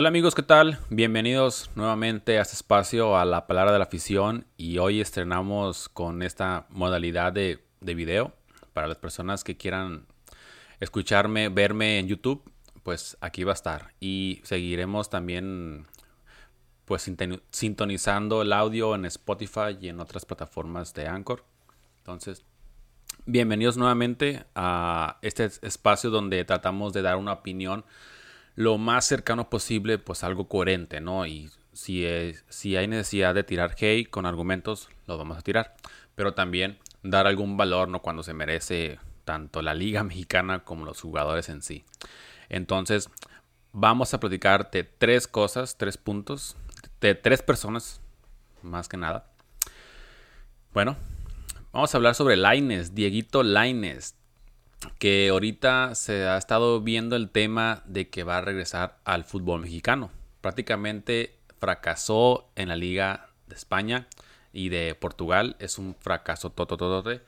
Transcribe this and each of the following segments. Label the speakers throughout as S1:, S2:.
S1: Hola amigos, ¿qué tal? Bienvenidos nuevamente a este espacio a la palabra de la afición y hoy estrenamos con esta modalidad de, de video para las personas que quieran escucharme, verme en YouTube, pues aquí va a estar y seguiremos también pues sintonizando el audio en Spotify y en otras plataformas de Anchor. Entonces, bienvenidos nuevamente a este espacio donde tratamos de dar una opinión lo más cercano posible, pues algo coherente, ¿no? Y si, si hay necesidad de tirar hate con argumentos, lo vamos a tirar. Pero también dar algún valor, ¿no? Cuando se merece tanto la liga mexicana como los jugadores en sí. Entonces, vamos a platicarte tres cosas, tres puntos, de tres personas, más que nada. Bueno, vamos a hablar sobre Laines, Dieguito Laines que ahorita se ha estado viendo el tema de que va a regresar al fútbol mexicano. Prácticamente fracasó en la Liga de España y de Portugal. Es un fracaso totototote.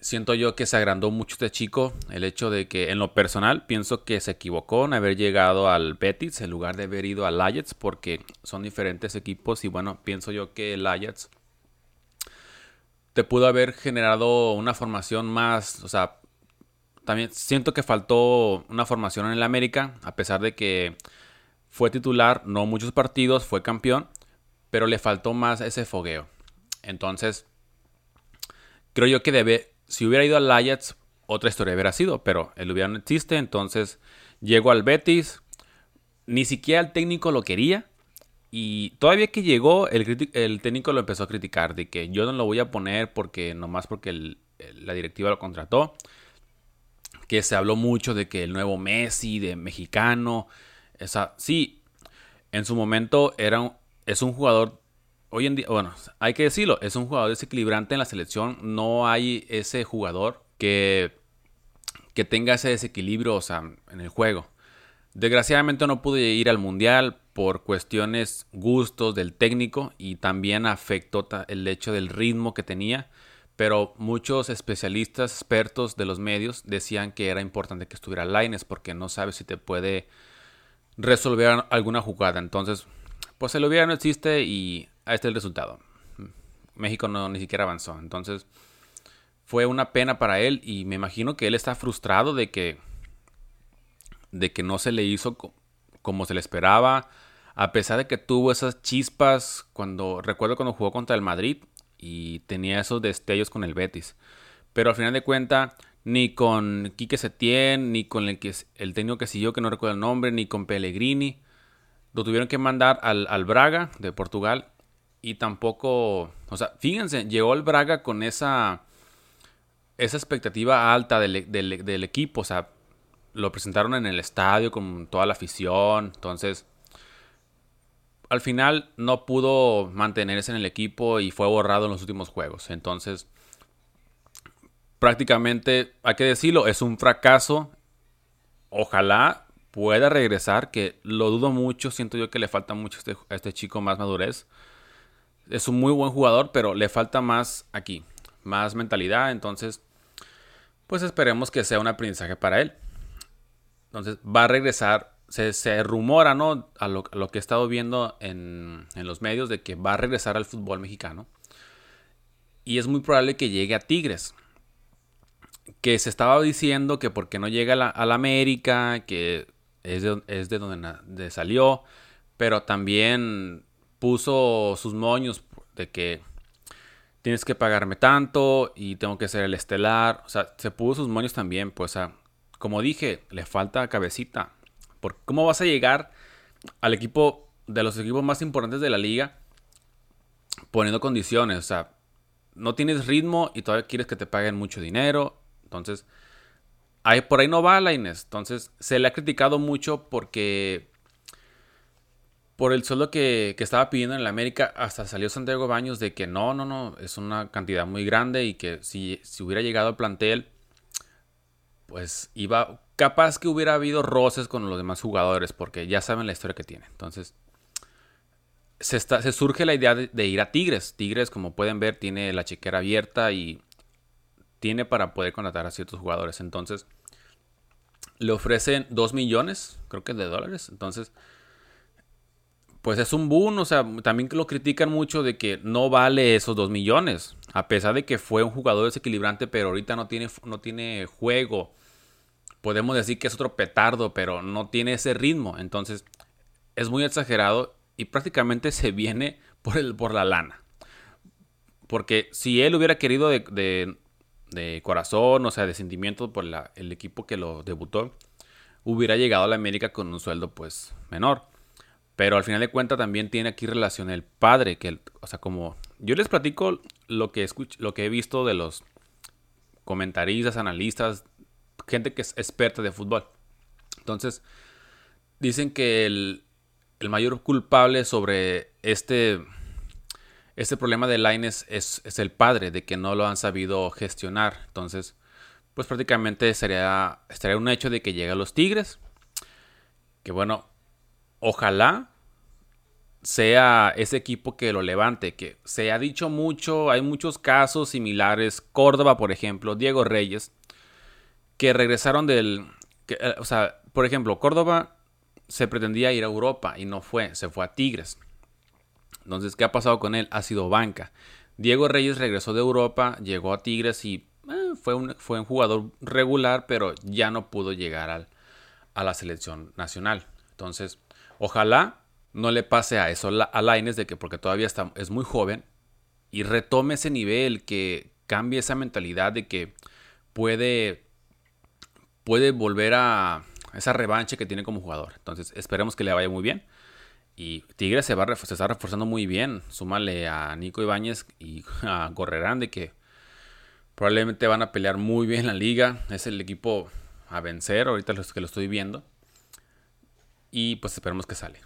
S1: Siento yo que se agrandó mucho este chico. El hecho de que, en lo personal, pienso que se equivocó en haber llegado al Betis en lugar de haber ido al Ajax, porque son diferentes equipos. Y bueno, pienso yo que el Ajax te pudo haber generado una formación más, o sea, también siento que faltó una formación en el América, a pesar de que fue titular, no muchos partidos, fue campeón, pero le faltó más ese fogueo. Entonces, creo yo que debe, si hubiera ido al Ajax, otra historia hubiera sido, pero el hubiera no existe, entonces llegó al Betis, ni siquiera el técnico lo quería, y todavía que llegó, el, el, técnico lo empezó a criticar, de que yo no lo voy a poner porque nomás porque la directiva lo contrató que se habló mucho de que el nuevo Messi, de mexicano, esa, sí, en su momento era es un jugador, hoy en día, bueno, hay que decirlo, es un jugador desequilibrante en la selección, no hay ese jugador que, que tenga ese desequilibrio, o sea, en el juego. Desgraciadamente no pude ir al mundial por cuestiones, gustos del técnico y también afectó el hecho del ritmo que tenía pero muchos especialistas, expertos de los medios decían que era importante que estuviera Lines porque no sabes si te puede resolver alguna jugada. Entonces, pues el hubiera no existe y ahí está el resultado. México no ni siquiera avanzó. Entonces, fue una pena para él y me imagino que él está frustrado de que de que no se le hizo como se le esperaba, a pesar de que tuvo esas chispas cuando recuerdo cuando jugó contra el Madrid, y tenía esos destellos con el Betis. Pero al final de cuentas, ni con Quique Setién, ni con el, que, el técnico que siguió, que no recuerdo el nombre, ni con Pellegrini, lo tuvieron que mandar al, al Braga de Portugal. Y tampoco, o sea, fíjense, llegó el Braga con esa, esa expectativa alta del, del, del equipo. O sea, lo presentaron en el estadio con toda la afición. Entonces, al final no pudo mantenerse en el equipo y fue borrado en los últimos juegos. Entonces, prácticamente, hay que decirlo, es un fracaso. Ojalá pueda regresar, que lo dudo mucho. Siento yo que le falta mucho a este, a este chico más madurez. Es un muy buen jugador, pero le falta más aquí, más mentalidad. Entonces, pues esperemos que sea un aprendizaje para él. Entonces, va a regresar se, rumora, ¿no? A lo, que he estado viendo en, los medios de que va a regresar al fútbol mexicano. Y es muy probable que llegue a Tigres. Que se estaba diciendo que porque no llega a la, América, que es de, donde salió. Pero también puso sus moños de que tienes que pagarme tanto y tengo que ser el estelar. O sea, se puso sus moños también. Pues, como dije, le falta cabecita ¿Cómo vas a llegar al equipo de los equipos más importantes de la liga poniendo condiciones? O sea, no tienes ritmo y todavía quieres que te paguen mucho dinero. Entonces, ahí, por ahí no va la Inés. Entonces, se le ha criticado mucho porque por el sueldo que, estaba pidiendo en la América, hasta salió Santiago Baños de que no, no, no, es una cantidad muy grande y que si, si hubiera llegado al plantel, pues iba, capaz que hubiera habido roces con los demás jugadores, porque ya saben la historia que tiene. Entonces, se, se surge la idea de, ir a Tigres. Tigres, como pueden ver, tiene la chequera abierta y tiene para poder contratar a ciertos jugadores. Entonces, le ofrecen 2 millones, creo que de dólares. Entonces, pues es un boom, o sea, también lo critican mucho de que no vale esos 2 millones, a pesar de que fue un jugador desequilibrante, pero ahorita no tiene, no tiene juego. Podemos decir que es otro petardo, pero no tiene ese ritmo, entonces es muy exagerado y prácticamente se viene por, el, por la lana. Porque si él hubiera querido de, de, corazón, o sea, de sentimiento por la, el equipo que lo debutó, hubiera llegado a la América con un sueldo pues menor. Pero al final de cuentas también tiene aquí relación el padre, que, o sea, como yo les platico lo que, escucho, lo que he visto de los comentaristas, analistas, gente que es experta de fútbol. Entonces, dicen que el, mayor culpable sobre este, este problema de Lines es, el padre, de que no lo han sabido gestionar. Entonces, pues prácticamente sería, estaría un hecho de que llega a los Tigres. Que bueno, ojalá sea ese equipo que lo levante, que se ha dicho mucho, hay muchos casos similares, Córdoba por ejemplo, Diego Reyes, que regresaron del, eh, o sea, por ejemplo, Córdoba se pretendía ir a Europa y no fue, se fue a Tigres. Entonces, ¿qué ha pasado con él? Ha sido banca. Diego Reyes regresó de Europa, llegó a Tigres y eh, fue, un, fue un jugador regular, pero ya no pudo llegar al, a la selección nacional. Entonces, Ojalá no le pase a eso a Laines de que porque todavía está, es muy joven y retome ese nivel, que cambie esa mentalidad de que puede, puede volver a esa revancha que tiene como jugador. Entonces esperemos que le vaya muy bien. Y Tigres se, va, se está reforzando muy bien. Súmale a Nico Ibáñez y a Gorrerán de que probablemente van a pelear muy bien la liga. Es el equipo a vencer ahorita los que lo estoy viendo. Y pues esperemos que sale.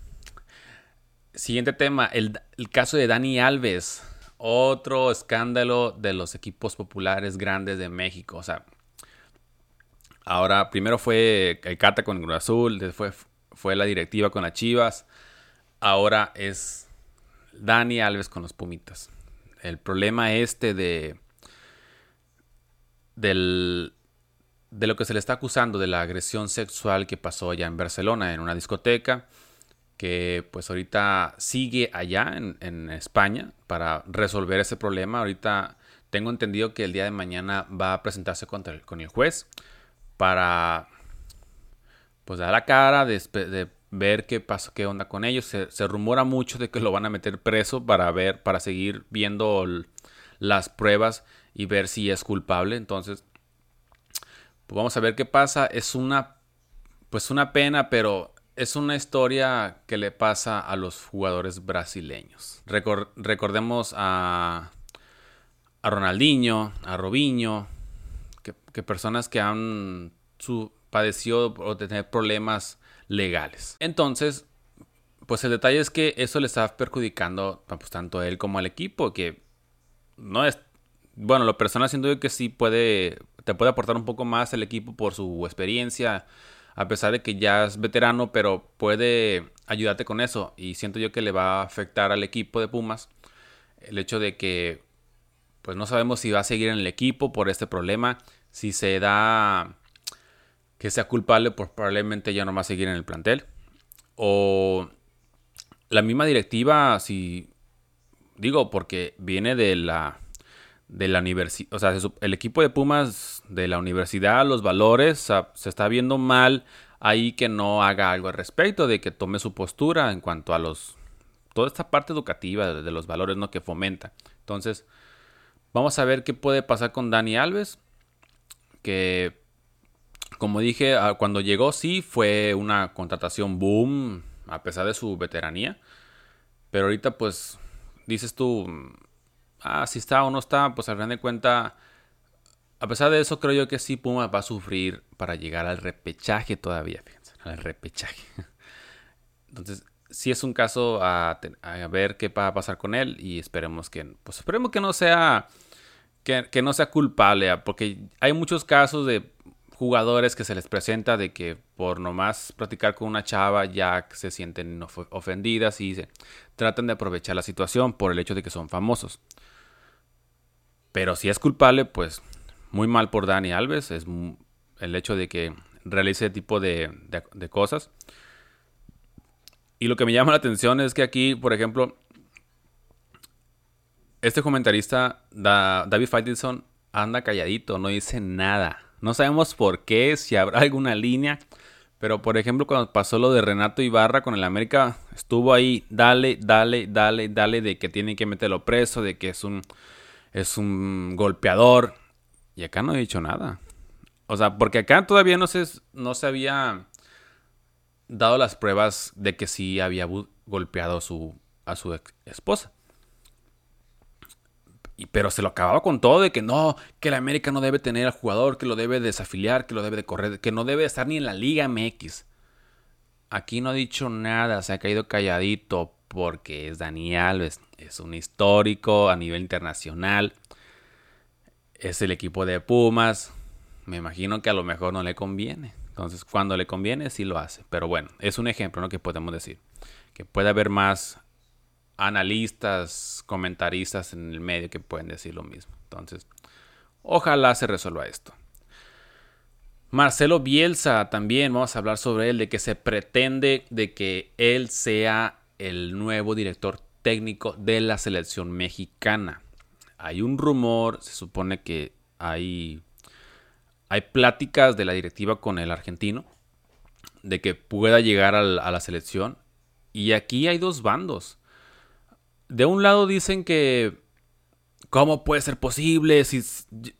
S1: Siguiente tema, el, caso de Dani Alves. Otro escándalo de los equipos populares grandes de México. O sea, ahora primero fue el Cata con Cruz Azul, después fue la directiva con las Chivas. Ahora es Dani Alves con los Pumitas. El problema este de del de lo que se le está acusando de la agresión sexual que pasó allá en Barcelona, en una discoteca, que pues ahorita sigue allá en, España para resolver ese problema. Ahorita tengo entendido que el día de mañana va a presentarse contra con el juez para pues dar la cara de, ver qué pasó, qué onda con ellos. Se, se, rumora mucho de que lo van a meter preso para ver, para seguir viendo las pruebas y ver si es culpable. Entonces, pues vamos a ver qué pasa. Es una, pues una pena, pero es una historia que le pasa a los jugadores brasileños. recordemos a, a Ronaldinho, a Robinho, que, personas que han padecido o tener problemas legales. Entonces, pues el detalle es que eso le está perjudicando pues, tanto a él como al equipo, que no es, bueno, lo personal siento yo que sí puede te puede aportar un poco más el equipo por su experiencia, a pesar de que ya es veterano, pero puede ayudarte con eso. Y siento yo que le va a afectar al equipo de Pumas el hecho de que, pues no sabemos si va a seguir en el equipo por este problema, si se da que sea culpable, pues probablemente ya no va a seguir en el plantel. O la misma directiva, si digo, porque viene de la de la universidad, o sea, el equipo de Pumas de la universidad, los valores, se está viendo mal ahí que no haga algo al respecto, de que tome su postura en cuanto a los, toda esta parte educativa de, los valores, ¿no? Que fomenta. Entonces, vamos a ver qué puede pasar con Dani Alves, que, como dije, ah, cuando llegó sí fue una contratación boom, a pesar de su veteranía, pero ahorita pues, dices tú, ah, si está o no está, pues al final de cuenta, a pesar de eso, creo yo que sí Puma va a sufrir para llegar al repechaje todavía, fíjense, al repechaje. Entonces, sí es un caso a, ver qué va a pasar con él y esperemos que, pues esperemos que no sea, que, no sea culpable, ah, porque hay muchos casos de jugadores que se les presenta de que por nomás practicar con una chava ya se sienten ofendidas y se tratan de aprovechar la situación por el hecho de que son famosos. Pero si es culpable, pues muy mal por Dani Alves. Es el hecho de que realice ese tipo de, cosas. Y lo que me llama la atención es que aquí, por ejemplo, este comentarista, David Faitelson, anda calladito, no dice nada. No sabemos por qué, si habrá alguna línea. Pero por ejemplo, cuando pasó lo de Renato Ibarra con el América, estuvo ahí, dale, dale, dale, dale, de que tienen que meterlo preso, de que es un, es un golpeador. Y acá no he dicho nada. O sea, porque acá todavía no se, no se había dado las pruebas de que sí había golpeado a su, a su esposa pero se lo acababa con todo de que no, que la América no debe tener al jugador, que lo debe desafiliar, que lo debe de correr, que no debe estar ni en la Liga MX. Aquí no ha dicho nada, se ha caído calladito porque es Dani Alves, es un histórico a nivel internacional, es el equipo de Pumas, me imagino que a lo mejor no le conviene. Entonces, cuando le conviene, sí lo hace. Pero bueno, es un ejemplo, ¿no? Que podemos decir. Que puede haber más analistas, comentaristas en el medio que pueden decir lo mismo. Entonces, ojalá se resuelva esto. Marcelo Bielsa también, vamos a hablar sobre él, de que se pretende de que él sea el nuevo director técnico de la selección mexicana. Hay un rumor, se supone que hay, hay pláticas de la directiva con el argentino de que pueda llegar a la selección. Y aquí hay dos bandos de un lado dicen que ¿Cómo puede ser posible si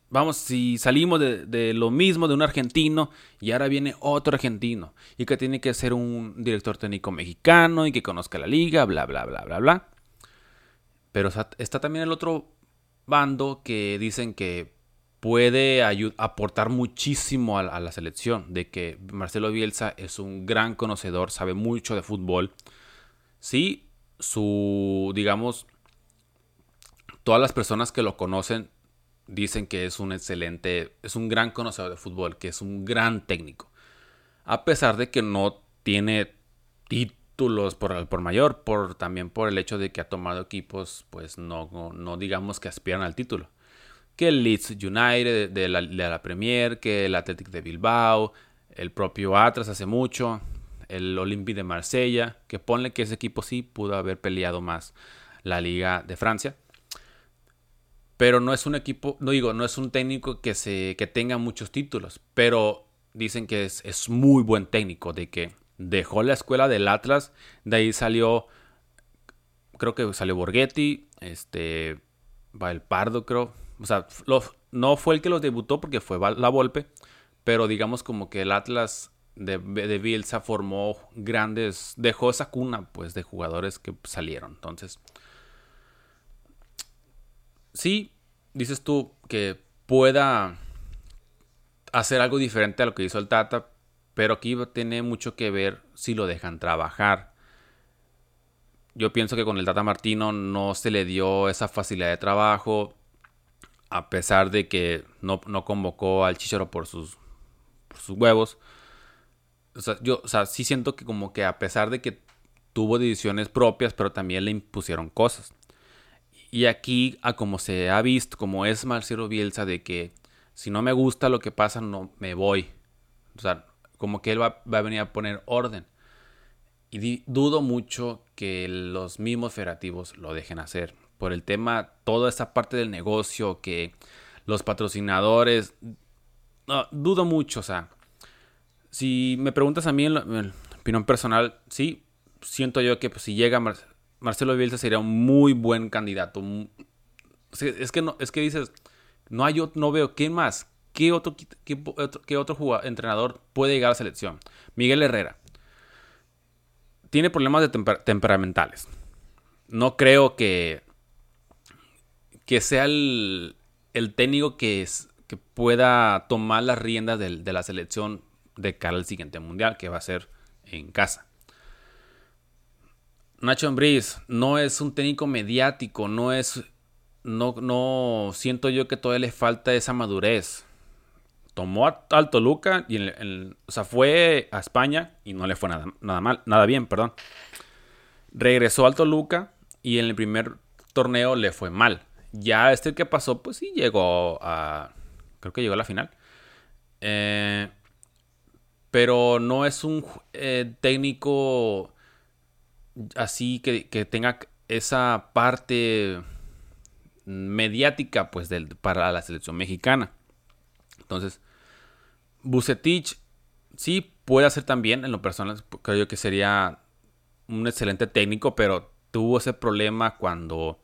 S1: vamos si salimos de, lo mismo de un argentino y ahora viene otro argentino y que tiene que ser un director técnico mexicano y que conozca la liga, bla bla bla bla bla. Pero está también el otro bando que dicen que puede aportar muchísimo a la selección, de que Marcelo Bielsa es un gran conocedor, sabe mucho de fútbol. Sí, su, digamos, todas las personas que lo conocen dicen que es un excelente, es un gran conocedor de fútbol, que es un gran técnico. A pesar de que no tiene títulos por, por mayor, por, también por el hecho de que ha tomado equipos, pues no, no, digamos que aspiran al título. Que el Leeds United de la, de la Premier, que el Athletic de Bilbao, el propio Atlas hace mucho, el Olympique de Marsella, que ponle que ese equipo sí pudo haber peleado más la Liga de Francia. Pero no es un equipo, no digo, no es un técnico que, se, que tenga muchos títulos, pero dicen que es, es muy buen técnico, de que dejó la escuela del Atlas, de ahí salió, creo que salió Borghetti, este, va el Pardo, creo. O sea, no fue el que los debutó porque fue la Volpe, pero digamos como que el Atlas de, de Bielsa formó grandes, dejó esa cuna pues de jugadores que salieron. Entonces, sí, dices tú que pueda hacer algo diferente a lo que hizo el Tata, pero aquí tiene mucho que ver si lo dejan trabajar. Yo pienso que con el Tata Martino no se le dio esa facilidad de trabajo, a pesar de que no, no convocó al Chicharo por sus, por sus huevos o sea, yo, o sea, sí siento que como que a pesar de que tuvo decisiones propias, pero también le impusieron cosas. Y aquí, a como se ha visto, como es Marcelo Bielsa, de que si no me gusta lo que pasa, no me voy. O sea, como que él va, a venir a poner orden. Y dudo mucho que los mismos federativos lo dejen hacer. Por el tema, toda esta parte del negocio, que los patrocinadores. Dudo mucho, o sea, si me preguntas a mí en, opinión personal, sí, siento yo que pues, si llega Marcelo Bielsa sería un muy buen candidato. Es que, no, es que dices, no, hay, no veo, ¿quién más? ¿Qué otro, qué, entrenador puede llegar a la selección? Miguel Herrera. Tiene problemas de temperamentales. No creo que, que sea el, técnico que, pueda tomar las riendas de la selección de cara al siguiente mundial que va a ser en casa. Nacho Ambriz no es un técnico mediático, no es no, no siento yo que todavía le falta esa madurez. Tomó al Toluca y o sea, fue a España y no le fue nada, nada mal, nada bien, perdón. Regresó al Toluca y en el primer torneo le fue mal. Ya este que pasó, pues sí llegó a creo que llegó a la final. Eh, pero no es un eh, técnico así que, que tenga esa parte mediática pues del, para la selección mexicana. Entonces, Bucetich sí puede hacer también, en lo personal creo yo que sería un excelente técnico, pero tuvo ese problema cuando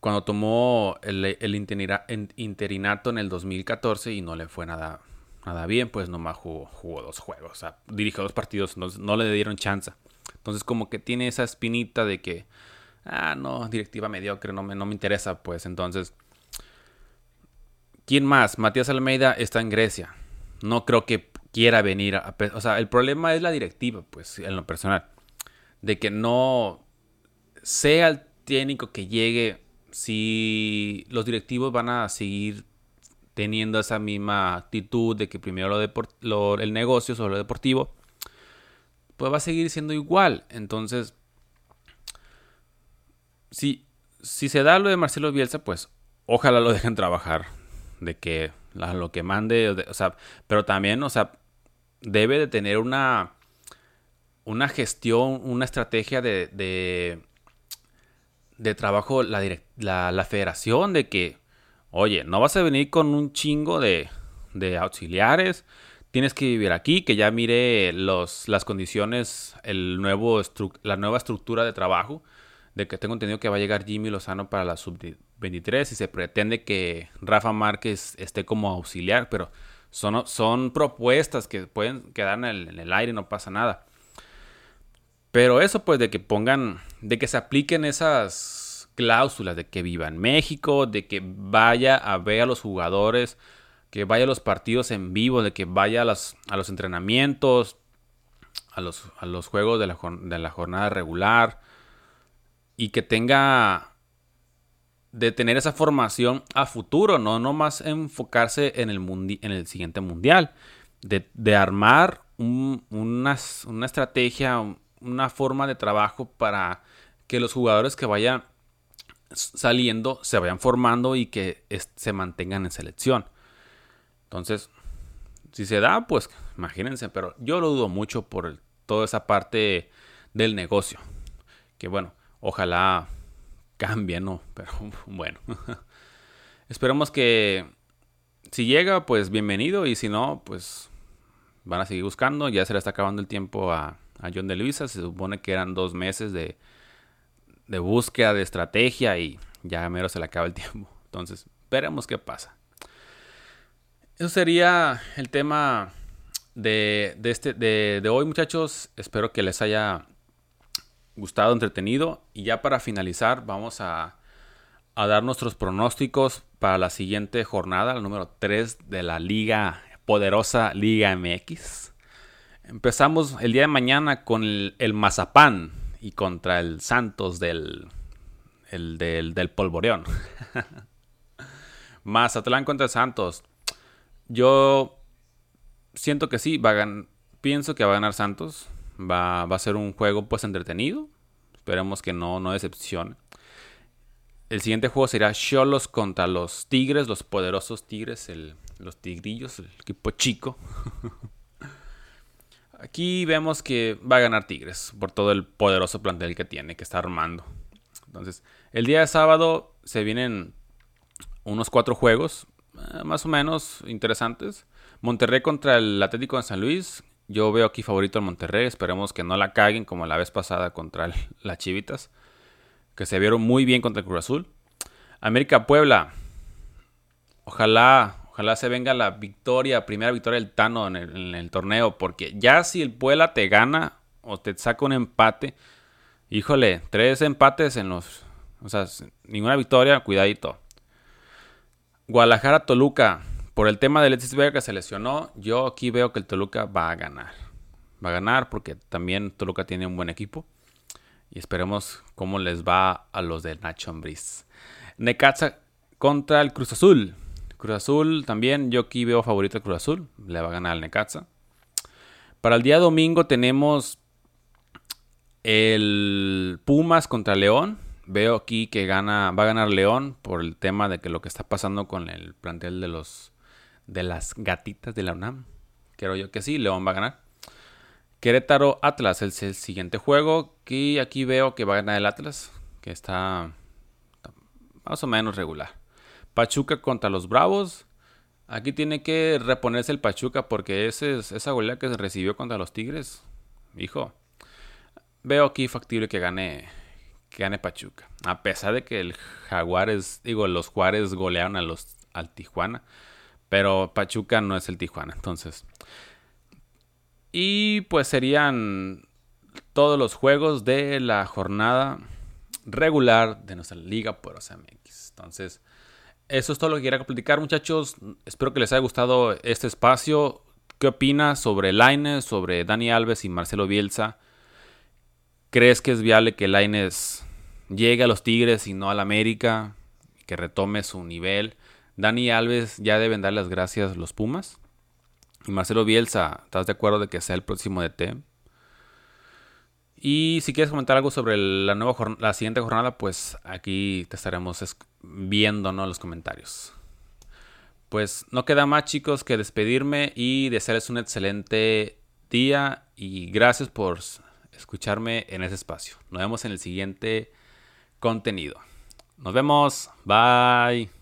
S1: cuando tomó el, el interinato en el 2014 y no le fue nada, nada bien, pues nomás jugó, jugó dos juegos, o sea, dirigió dos partidos, no, le dieron chance. Entonces como que tiene esa espinita de que, ah, no, directiva mediocre, no me, no me interesa, pues entonces... ¿Quién más? Matías Almeida está en Grecia. No creo que quiera venir. O sea, el problema es la directiva, pues, en lo personal. De que no sea el técnico que llegue si los directivos van a seguir teniendo esa misma actitud de que primero lo, el negocio sobre lo deportivo, pues va a seguir siendo igual. Entonces, si, si se da lo de Marcelo Bielsa, pues ojalá lo dejen trabajar. De que lo que mande, o sea, pero también, o sea, debe de tener una, una gestión, una estrategia de, de, trabajo la, la, federación de que, oye, no vas a venir con un chingo de, de auxiliares, tienes que vivir aquí, que ya mire los, las condiciones, la nueva estructura de trabajo, de que tengo entendido que va a llegar Jimmy Lozano para la sub-23 y se pretende que Rafa Márquez esté como auxiliar, pero son, son propuestas que pueden quedar en el, en el aire, no pasa nada. Pero eso pues de que pongan, de que se apliquen esas cláusulas de que viva en México, de que vaya a ver a los jugadores, que vaya a los partidos en vivo, de que vaya a, los, a los entrenamientos, a los, a los juegos de la, de la jornada regular y que tenga de tener esa formación a futuro, no nomás enfocarse en el, en el siguiente mundial, de, de armar un, una, una, estrategia, una forma de trabajo para que los jugadores que vayan saliendo se vayan formando y que se mantengan en selección. Entonces, si se da, pues imagínense, pero yo lo dudo mucho por toda esa parte del negocio. Que bueno, ojalá cambie, ¿no? Pero bueno, esperemos que si llega, pues bienvenido y si no, pues van a seguir buscando. Ya se le está acabando el tiempo a, a John de Luisa. Se supone que eran dos meses de, de búsqueda de estrategia y ya mero se le acaba el tiempo. Entonces, veremos qué pasa. Eso sería el tema de, de este, de, de, hoy, muchachos. Espero que les haya gustado, entretenido. Y ya para finalizar, vamos a, a dar nuestros pronósticos para la siguiente jornada, el número 3 de la Liga, poderosa Liga MX. Empezamos el día de mañana con el, Mazapán y contra el Santos del, el del, del Polvoreón. Mazatlán contra Santos. Yo siento que sí, va a pienso que va a ganar Santos. Va, va, a ser un juego pues entretenido. Esperemos que no, no decepcione. El siguiente juego será Cholos contra los Tigres, los poderosos Tigres, el, los Tigrillos, el equipo chico. Aquí vemos que va a ganar Tigres por todo el poderoso plantel que tiene, que está armando. Entonces, el día de sábado se vienen unos cuatro juegos, eh, más o menos interesantes. Monterrey contra el Atlético de San Luis. Yo veo aquí favorito al Monterrey. Esperemos que no la caguen como la vez pasada contra las Chivitas. Que se vieron muy bien contra el Cruz Azul. América Puebla. Ojalá Ojalá se venga la victoria, primera victoria del Tano en el, torneo, porque ya si el Puebla te gana o te saca un empate, híjole, tres empates en los... O sea, ninguna victoria, cuidadito. Guadalajara, Toluca. Por el tema de Alexis Vega que se lesionó, yo aquí veo que el Toluca va a ganar. Va a ganar porque también Toluca tiene un buen equipo. Y esperemos cómo les va a los de Nacho Ambriz. Necaxa contra el Cruz Azul. Cruz Azul también, yo aquí veo favorito Cruz Azul, le va a ganar al Necaxa. Para el día domingo tenemos el Pumas contra León. Veo aquí que gana, va a ganar León por el tema de que lo que está pasando con el plantel de los de las gatitas de la UNAM. Creo yo que sí, León va a ganar. Querétaro Atlas es el siguiente juego. Y aquí veo que va a ganar el Atlas, que está, más o menos regular. Pachuca contra los Bravos. Aquí tiene que reponerse el Pachuca porque esa goleada que se recibió contra los Tigres, hijo, veo aquí factible que gane, que gane Pachuca. A pesar de que el Jaguares, digo, los Juárez golearon a los, al Tijuana. Pero Pachuca no es el Tijuana. Entonces. Y pues serían todos los juegos de la jornada regular de nuestra Liga por MX. Entonces, eso es todo lo que quería platicar, muchachos. Espero que les haya gustado este espacio. ¿Qué opinas sobre Laines, sobre Dani Alves y Marcelo Bielsa? ¿Crees que es viable que Laines llegue a los Tigres y no al América? Que retome su nivel. Dani Alves ya deben dar las gracias a los Pumas. Y Marcelo Bielsa, ¿estás de acuerdo de que sea el próximo DT? Y si quieres comentar algo sobre la, nueva la siguiente jornada, pues aquí te estaremos viendo ¿no? los comentarios. Pues no queda más chicos que despedirme y desearles un excelente día y gracias por escucharme en ese espacio. Nos vemos en el siguiente contenido. Nos vemos. Bye.